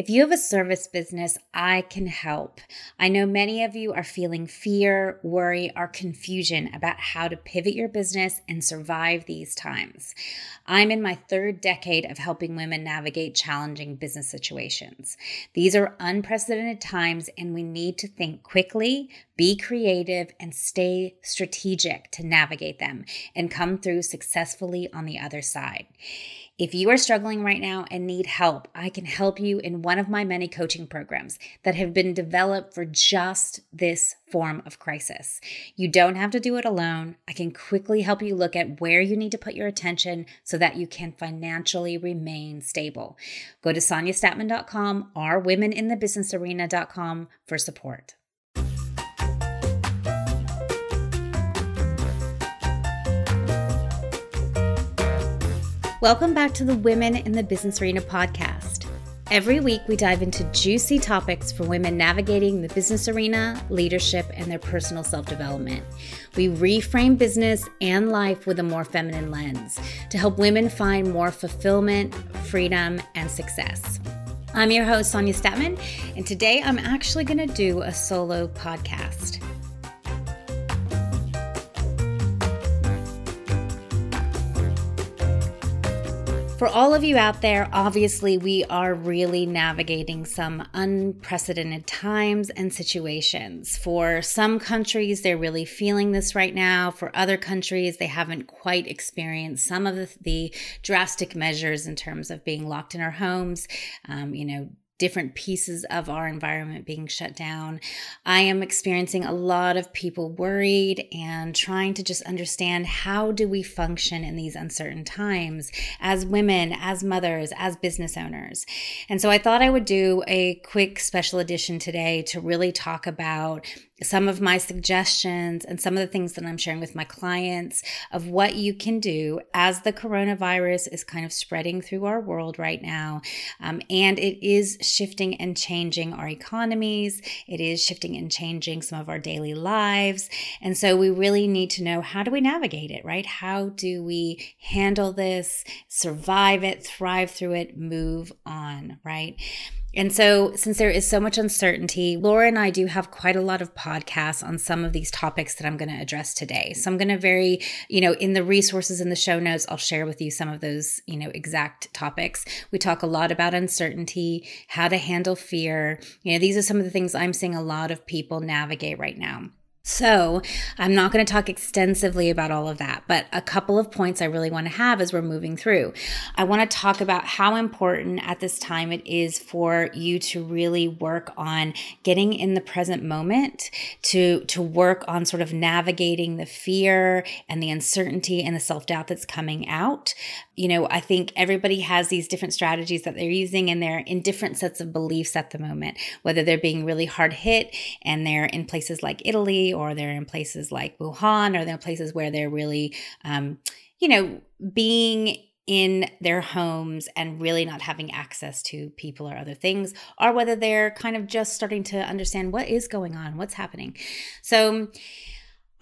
If you have a service business, I can help. I know many of you are feeling fear, worry, or confusion about how to pivot your business and survive these times. I'm in my third decade of helping women navigate challenging business situations. These are unprecedented times, and we need to think quickly, be creative, and stay strategic to navigate them and come through successfully on the other side. If you are struggling right now and need help, I can help you in one of my many coaching programs that have been developed for just this form of crisis. You don't have to do it alone. I can quickly help you look at where you need to put your attention so that you can financially remain stable. Go to sonyastattmann.com or womeninthebusinessarena.com for support. Welcome back to the Women in the Business Arena podcast. Every week, we dive into juicy topics for women navigating the business arena, leadership, and their personal self development. We reframe business and life with a more feminine lens to help women find more fulfillment, freedom, and success. I'm your host, Sonya Stattmann, and today I'm actually going to do a solo podcast. For all of you out there, obviously, we are really navigating some unprecedented times and situations. For some countries, they're really feeling this right now. For other countries, they haven't quite experienced some of the, the drastic measures in terms of being locked in our homes, um, you know, different pieces of our environment being shut down. I am experiencing a lot of people worried and trying to just understand how do we function in these uncertain times as women, as mothers, as business owners. And so I thought I would do a quick special edition today to really talk about some of my suggestions and some of the things that I'm sharing with my clients of what you can do as the coronavirus is kind of spreading through our world right now. Um, and it is shifting and changing our economies, it is shifting and changing some of our daily lives. And so we really need to know how do we navigate it, right? How do we handle this, survive it, thrive through it, move on, right? And so, since there is so much uncertainty, Laura and I do have quite a lot of podcasts on some of these topics that I'm going to address today. So, I'm going to very, you know, in the resources in the show notes, I'll share with you some of those, you know, exact topics. We talk a lot about uncertainty, how to handle fear. You know, these are some of the things I'm seeing a lot of people navigate right now. So, I'm not going to talk extensively about all of that, but a couple of points I really want to have as we're moving through. I want to talk about how important at this time it is for you to really work on getting in the present moment, to to work on sort of navigating the fear and the uncertainty and the self-doubt that's coming out. You know, I think everybody has these different strategies that they're using and they're in different sets of beliefs at the moment, whether they're being really hard hit and they're in places like Italy or they're in places like Wuhan, or they're places where they're really, um, you know, being in their homes and really not having access to people or other things, or whether they're kind of just starting to understand what is going on, what's happening. So,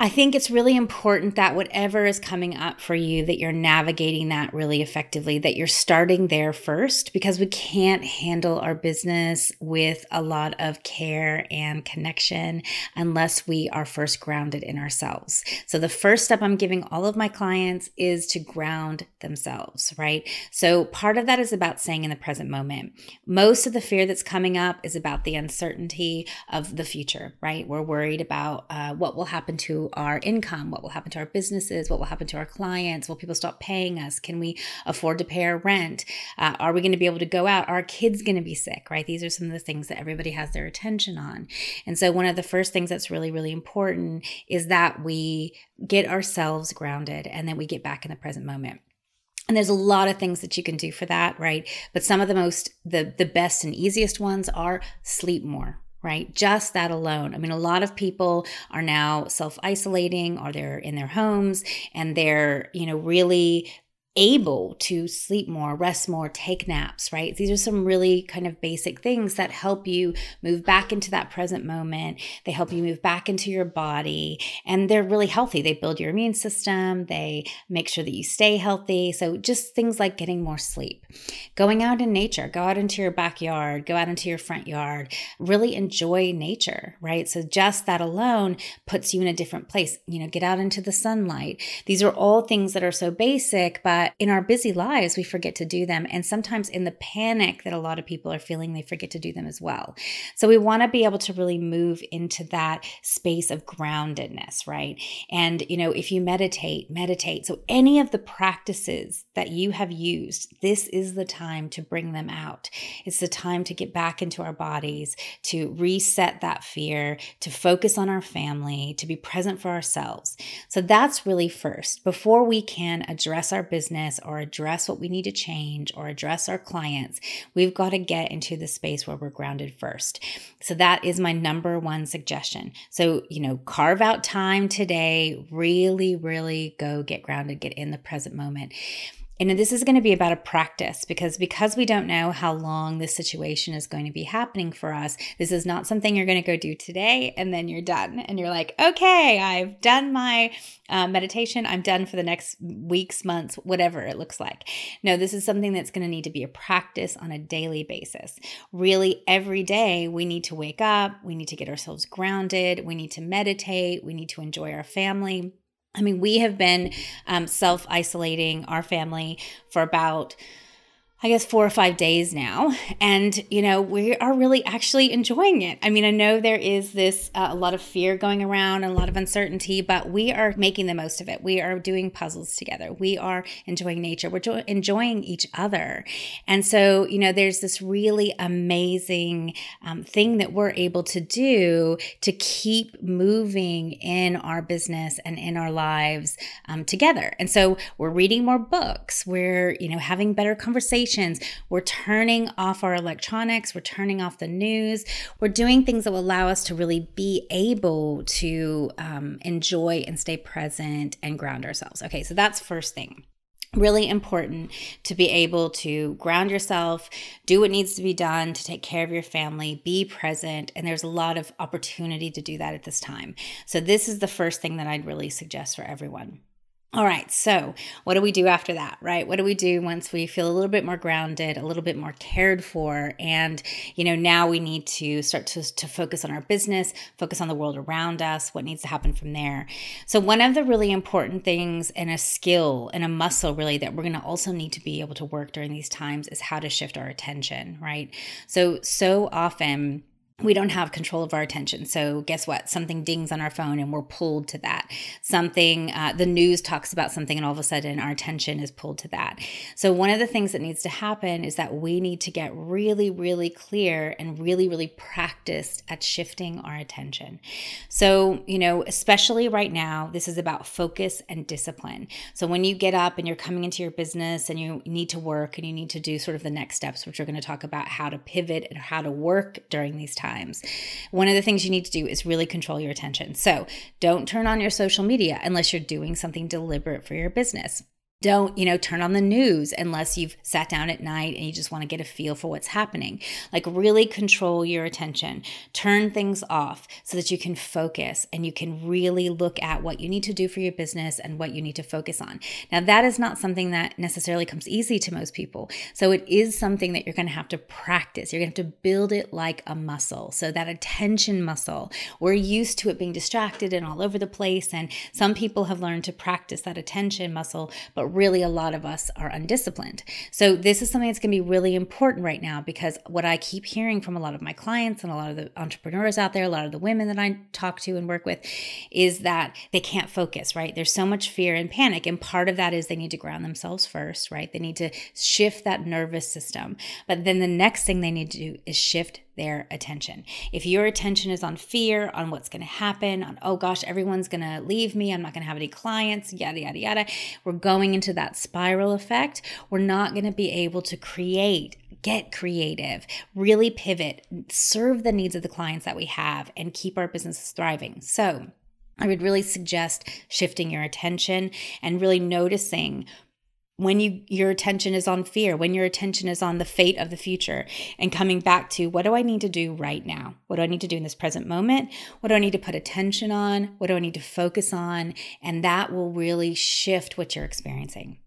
I think it's really important that whatever is coming up for you, that you're navigating that really effectively, that you're starting there first, because we can't handle our business with a lot of care and connection unless we are first grounded in ourselves. So the first step I'm giving all of my clients is to ground themselves, right? So part of that is about staying in the present moment. Most of the fear that's coming up is about the uncertainty of the future, right? We're worried about uh, what will happen to our income? What will happen to our businesses? What will happen to our clients? Will people stop paying us? Can we afford to pay our rent? Uh, are we going to be able to go out? Are our kids going to be sick, right? These are some of the things that everybody has their attention on. And so, one of the first things that's really, really important is that we get ourselves grounded and then we get back in the present moment. And there's a lot of things that you can do for that, right? But some of the most the the best and easiest ones are sleep more, right? Just that alone. I mean, a lot of people are now self isolating or they're in their homes and they're, you know, really able to sleep more, rest more, take naps, right? These are some really kind of basic things that help you move back into that present moment. They help you move back into your body and they're really healthy. They build your immune system, they make sure that you stay healthy. So, just things like getting more sleep, going out in nature, go out into your backyard, go out into your front yard, really enjoy nature, right? So, just that alone puts you in a different place. You know, get out into the sunlight. These are all things that are so basic, but in our busy lives, we forget to do them. And sometimes in the panic that a lot of people are feeling, they forget to do them as well. So we want to be able to really move into that space of groundedness, right? And, you know, if you meditate, meditate. So any of the practices that you have used, this is the time to bring them out. It's the time to get back into our bodies, to reset that fear, to focus on our family, to be present for ourselves. So that's really first before we can address our business business or address what we need to change or address our clients, we've got to get into the space where we're grounded first. So that is my number one suggestion. So, you know, carve out time today, really, really go get grounded, get in the present moment. And this is going to be about a practice because because we don't know how long this situation is going to be happening for us. This is not something you're going to go do today and then you're done and you're like, okay, I've done my uh, meditation. I'm done for the next weeks, months, whatever it looks like. No, this is something that's going to need to be a practice on a daily basis. Really, every day we need to wake up. We need to get ourselves grounded. We need to meditate. We need to enjoy our family I mean, we have been um, self isolating our family for about I guess, four or five days now. And, you know, we are really actually enjoying it. I mean, I know there is this, uh, a lot of fear going around and a lot of uncertainty, but we are making the most of it. We are doing puzzles together. We are enjoying nature. We're jo- enjoying each other. And so, you know, there's this really amazing um, thing that we're able to do to keep moving in our business and in our lives um, together. And so we're reading more books. We're, you know, having better conversations We're turning off our electronics, we're turning off the news, we're doing things that will allow us to really be able to um, enjoy and stay present and ground ourselves. Okay, so that's first thing really important to be able to ground yourself, do what needs to be done to take care of your family, be present. And there's a lot of opportunity to do that at this time. So, this is the first thing that I'd really suggest for everyone. All right, so what do we do after that, right? What do we do once we feel a little bit more grounded, a little bit more cared for? And, you know, now we need to start to, to focus on our business, focus on the world around us, what needs to happen from there. So, one of the really important things and a skill and a muscle, really, that we're going to also need to be able to work during these times is how to shift our attention, right? So, so often, we don't have control of our attention. So, guess what? Something dings on our phone and we're pulled to that. Something, uh, the news talks about something, and all of a sudden our attention is pulled to that. So, one of the things that needs to happen is that we need to get really, really clear and really, really practiced at shifting our attention. So, you know, especially right now, this is about focus and discipline. So, when you get up and you're coming into your business and you need to work and you need to do sort of the next steps, which we're going to talk about how to pivot and how to work during these times times. One of the things you need to do is really control your attention. So don't turn on your social media unless you're doing something deliberate for your business don't you know turn on the news unless you've sat down at night and you just want to get a feel for what's happening. Like really control your attention. Turn things off so that you can focus and you can really look at what you need to do for your business and what you need to focus on. Now that is not something that necessarily comes easy to most people. So it is something that you're going to have to practice. You're going to have to build it like a muscle. So that attention muscle we're used to it being distracted and all over the place and some people have learned to practice that attention muscle really a lot of us are undisciplined. So this is something that's going to be really important right now because what I keep hearing from a lot of my clients and a lot of the entrepreneurs out there, a lot of the women that I talk to and work with is that they can't focus, right? There's so much fear and panic and part of that is they need to ground themselves first, right? They need to shift that nervous system. But then the next thing they need to do is shift their attention. If your attention is on fear, on what's going to happen, on, oh gosh, everyone's going to leave me, I'm not going to have any clients, yada, yada, yada, we're going into that spiral effect. We're not going to be able to create get creative, really pivot, serve the needs of the clients that we have, and keep our businesses thriving. So, I would really suggest shifting your attention and really noticing when you your attention is on fear when your attention is on the fate of the future and coming back to what do i need to do right now? What do i need to do in this present moment? What do i need to put attention on? What do i need to focus on? And that will really shift what you're experiencing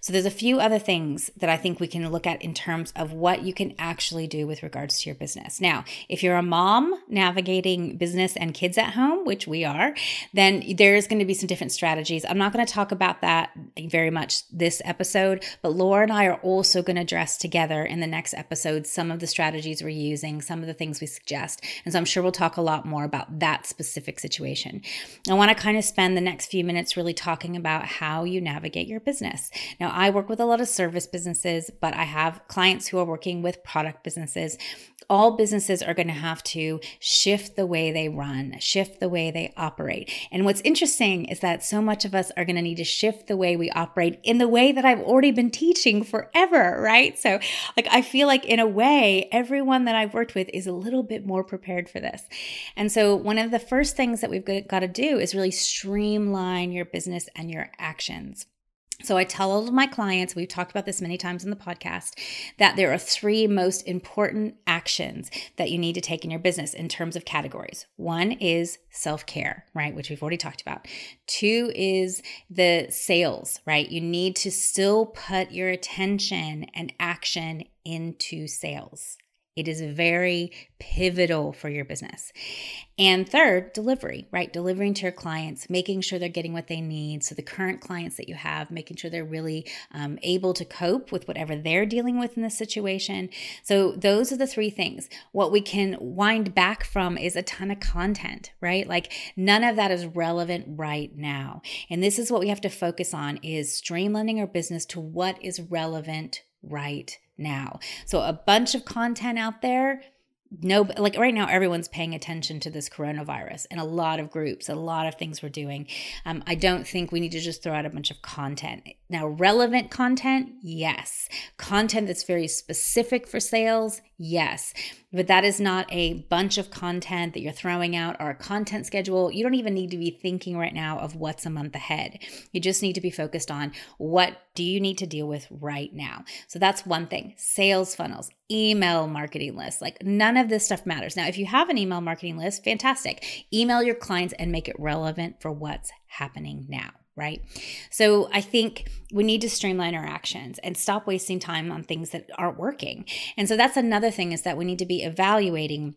so there's a few other things that I think we can look at in terms of what you can actually do with regards to your business. Now, if you're a mom navigating business and kids at home, which we are, then there's going to be some different strategies. I'm not going to talk about that very much this episode, but Laura and I are also going to address together in the next episode some of the strategies we're using, some of the things we suggest. And so I'm sure we'll talk a lot more about that specific situation. I want to kind of spend the next few minutes really talking about how you navigate your business. Now, I work with a lot of service businesses, but I have clients who are working with product businesses. All businesses are going to have to shift the way they run, shift the way they operate. And what's interesting is that so much of us are going to need to shift the way we operate in the way that I've already been teaching forever, right? So, like, I feel like in a way, everyone that I've worked with is a little bit more prepared for this. And so, one of the first things that we've got to do is really streamline your business and your actions. So I tell all of my clients, we've talked about this many times in the podcast, that there are three most important actions that you need to take in your business in terms of categories. One is self-care, right, which we've already talked about. Two is the sales, right? You need to still put your attention and action into sales. It is very pivotal for your business. And third, delivery, right? Delivering to your clients, making sure they're getting what they need. So, the current clients that you have, making sure they're really um, able to cope with whatever they're dealing with in this situation. So, those are the three things. What we can wind back from is a ton of content, right? Like, none of that is relevant right now. And this is what we have to focus on is streamlining our business to what is relevant right now. So a bunch of content out there no like right now everyone's paying attention to this coronavirus and a lot of groups a lot of things we're doing. Um, i don't think we need to just throw out a bunch of content. Now relevant content yes. Content that's very specific for sales yes. But that is not a bunch of content that you're throwing out or a content schedule. You don't even need to be thinking right now of what's a month ahead. You just need to be focused on what do you need to deal with right now. So that's one thing. Sales funnels email marketing list. like none of this stuff matters now if you have an email marketing list fantastic email your clients and make it relevant for what's happening now right? So I think we need to streamline our actions and stop wasting time on things that aren't working. And so that's another thing is that we need to be evaluating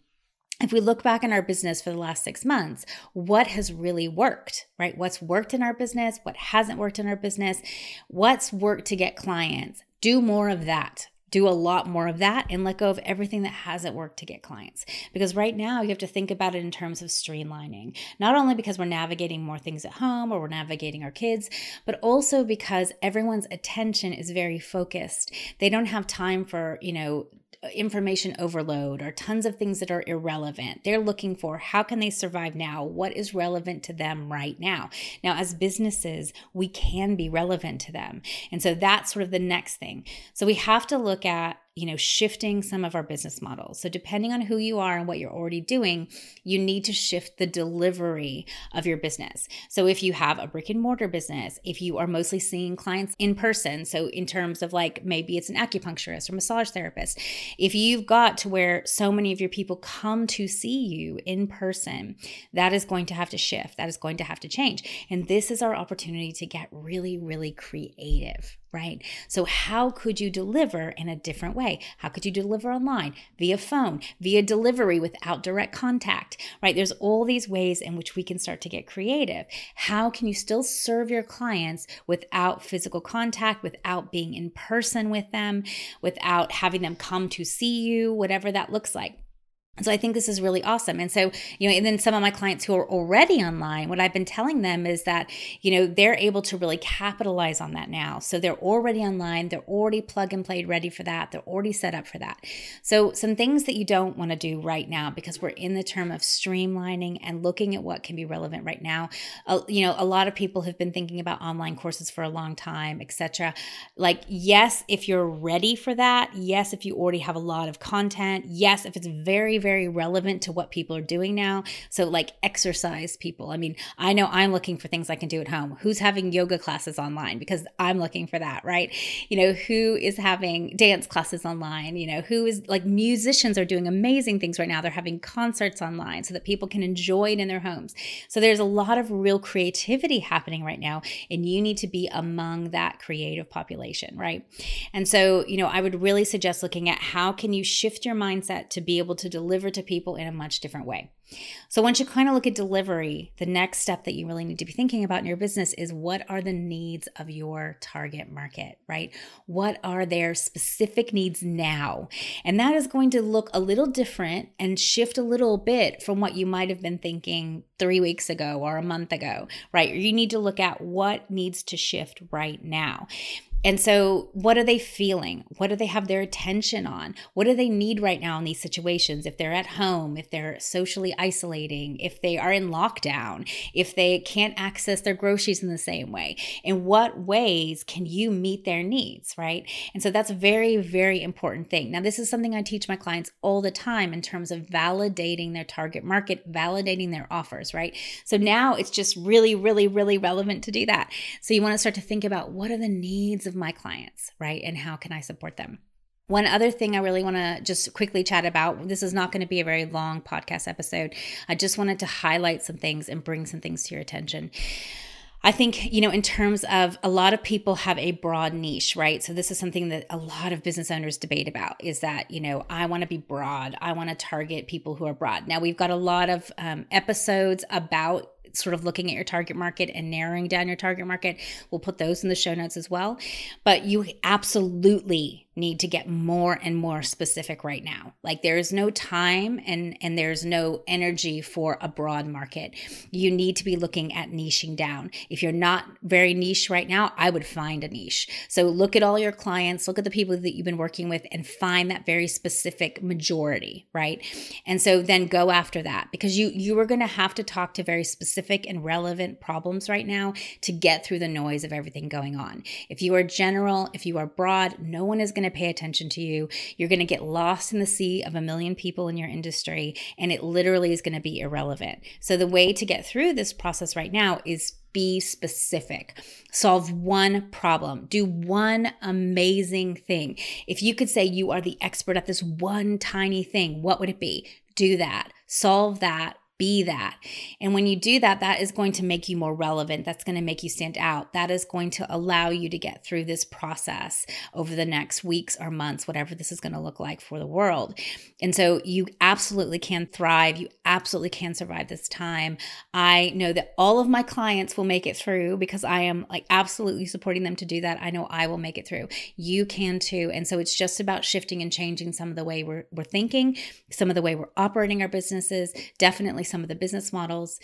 if we look back in our business for the last six months, what has really worked, right? What's worked in our business? What hasn't worked in our business? What's worked to get clients? Do more of that do a lot more of that and let go of everything that hasn't worked to get clients. Because right now you have to think about it in terms of streamlining, not only because we're navigating more things at home or we're navigating our kids, but also because everyone's attention is very focused. They don't have time for, you know, information overload or tons of things that are irrelevant. They're looking for how can they survive now? What is relevant to them right now? Now, as businesses, we can be relevant to them. And so that's sort of the next thing. So we have to look at you know, shifting some of our business models. So, depending on who you are and what you're already doing, you need to shift the delivery of your business. So, if you have a brick and mortar business, if you are mostly seeing clients in person, so in terms of like maybe it's an acupuncturist or massage therapist, if you've got to where so many of your people come to see you in person, that is going to have to shift. That is going to have to change. And this is our opportunity to get really, really creative, right? So, how could you deliver in a different way? How could you deliver online, via phone, via delivery without direct contact, right? There's all these ways in which we can start to get creative. How can you still serve your clients without physical contact, without being in person with them, without having them come to see you, whatever that looks like? So I think this is really awesome. And so, you know, and then some of my clients who are already online, what I've been telling them is that, you know, they're able to really capitalize on that now. So they're already online, they're already plug and played ready for that, they're already set up for that. So some things that you don't want to do right now because we're in the term of streamlining and looking at what can be relevant right now. Uh, you know, a lot of people have been thinking about online courses for a long time, etc. Like yes, if you're ready for that, yes if you already have a lot of content, yes if it's very very relevant to what people are doing now. So, like exercise people. I mean, I know I'm looking for things I can do at home. Who's having yoga classes online? Because I'm looking for that, right? You know, who is having dance classes online? You know, who is like musicians are doing amazing things right now. They're having concerts online so that people can enjoy it in their homes. So, there's a lot of real creativity happening right now, and you need to be among that creative population, right? And so, you know, I would really suggest looking at how can you shift your mindset to be able to deliver to people in a much different way. So, once you kind of look at delivery, the next step that you really need to be thinking about in your business is what are the needs of your target market, right? What are their specific needs now? And that is going to look a little different and shift a little bit from what you might have been thinking three weeks ago or a month ago, right? You need to look at what needs to shift right now. And so, what are they feeling? What do they have their attention on? What do they need right now in these situations? If they're at home, if they're socially isolating, if they are in lockdown, if they can't access their groceries in the same way, in what ways can you meet their needs, right? And so, that's a very, very important thing. Now, this is something I teach my clients all the time in terms of validating their target market, validating their offers, right? So, now it's just really, really, really relevant to do that. So, you want to start to think about what are the needs of my clients, right? And how can I support them? One other thing I really want to just quickly chat about this is not going to be a very long podcast episode. I just wanted to highlight some things and bring some things to your attention. I think, you know, in terms of a lot of people have a broad niche, right? So this is something that a lot of business owners debate about is that, you know, I want to be broad. I want to target people who are broad. Now, we've got a lot of um, episodes about sort of looking at your target market and narrowing down your target market. We'll put those in the show notes as well. But you absolutely need to get more and more specific right now. Like there is no time and and there's no energy for a broad market. You need to be looking at niching down. If you're not very niche right now, I would find a niche. So look at all your clients, look at the people that you've been working with and find that very specific majority, right? And so then go after that because you you are going to have to talk to very specific and relevant problems right now to get through the noise of everything going on. If you are general, if you are broad, no one is going to pay attention to you. You're going to get lost in the sea of a million people in your industry, and it literally is going to be irrelevant. So, the way to get through this process right now is be specific. Solve one problem. Do one amazing thing. If you could say you are the expert at this one tiny thing, what would it be? Do that. Solve that be that. And when you do that, that is going to make you more relevant. That's going to make you stand out. That is going to allow you to get through this process over the next weeks or months, whatever this is going to look like for the world. And so you absolutely can thrive. You absolutely can survive this time. I know that all of my clients will make it through because I am like absolutely supporting them to do that. I know I will make it through. You can too. And so it's just about shifting and changing some of the way we're, we're thinking, some of the way we're operating our businesses, definitely some of the business models.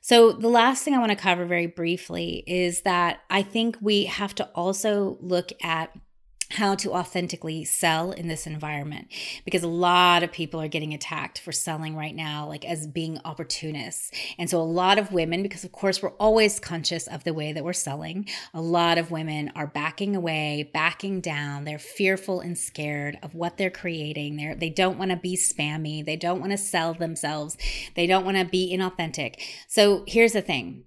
So, the last thing I want to cover very briefly is that I think we have to also look at how to authentically sell in this environment because a lot of people are getting attacked for selling right now like as being opportunists. And so a lot of women because of course we're always conscious of the way that we're selling a lot of women are backing away backing down. They're fearful and scared of what they're creating. They're they don't want to be spammy. They don't want to sell themselves. They don't want to be inauthentic. So here's the thing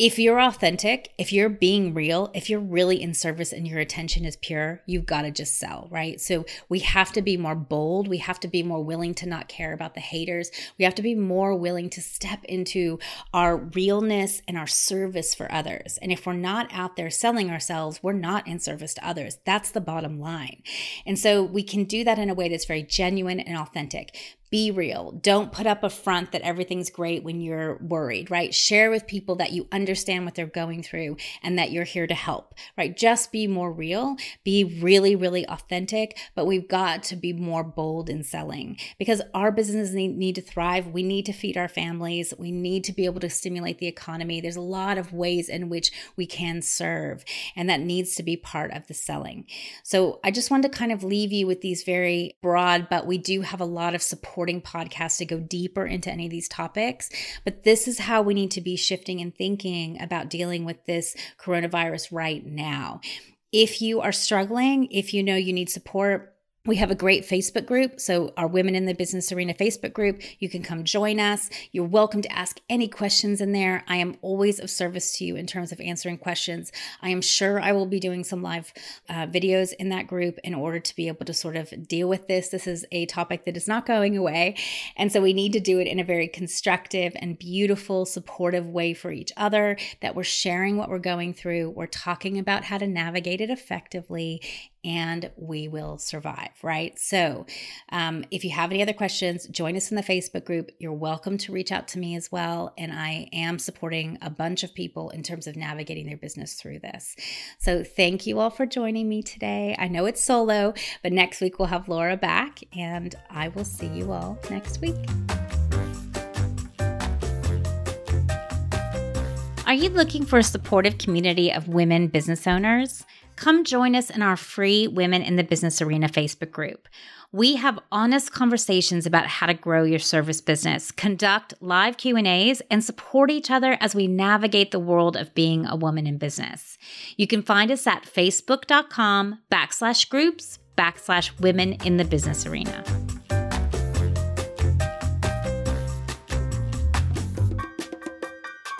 if you're authentic, if you're being real, if you're really in service and your attention is pure, you've got to just sell, right? So we have to be more bold. We have to be more willing to not care about the haters. We have to be more willing to step into our realness and our service for others. And if we're not out there selling ourselves, we're not in service to others. That's the bottom line. And so we can do that in a way that's very genuine and authentic be real. Don't put up a front that everything's great when you're worried, right? Share with people that you understand what they're going through and that you're here to help, right? Just be more real, be really, really authentic, but we've got to be more bold in selling because our businesses need, need to thrive. We need to feed our families. We need to be able to stimulate the economy. There's a lot of ways in which we can serve, and that needs to be part of the selling. So I just wanted to kind of leave you with these very broad, but we do have a lot of support supporting podcasts to go deeper into any of these topics. But this is how we need to be shifting and thinking about dealing with this coronavirus right now. If you are struggling, if you know you need support, We have a great Facebook group. So, our Women in the Business Arena Facebook group, you can come join us. You're welcome to ask any questions in there. I am always of service to you in terms of answering questions. I am sure I will be doing some live uh, videos in that group in order to be able to sort of deal with this. This is a topic that is not going away. And so, we need to do it in a very constructive and beautiful, supportive way for each other, that we're sharing what we're going through. We're talking about how to navigate it effectively and we will survive, right? So, um, if you have any other questions, join us in the Facebook group. You're welcome to reach out to me as well. And I am supporting a bunch of people in terms of navigating their business through this. So, thank you all for joining me today. I know it's solo, but next week we'll have Laura back, and I will see you all next week. Are you looking for a supportive community of women business owners? Come join us in our free Women in the Business Arena Facebook group. We have honest conversations about how to grow your service business, conduct live Q&As, and support each other as we navigate the world of being a woman in business. You can find us at facebook.com backslash groups backslash women in the business arena.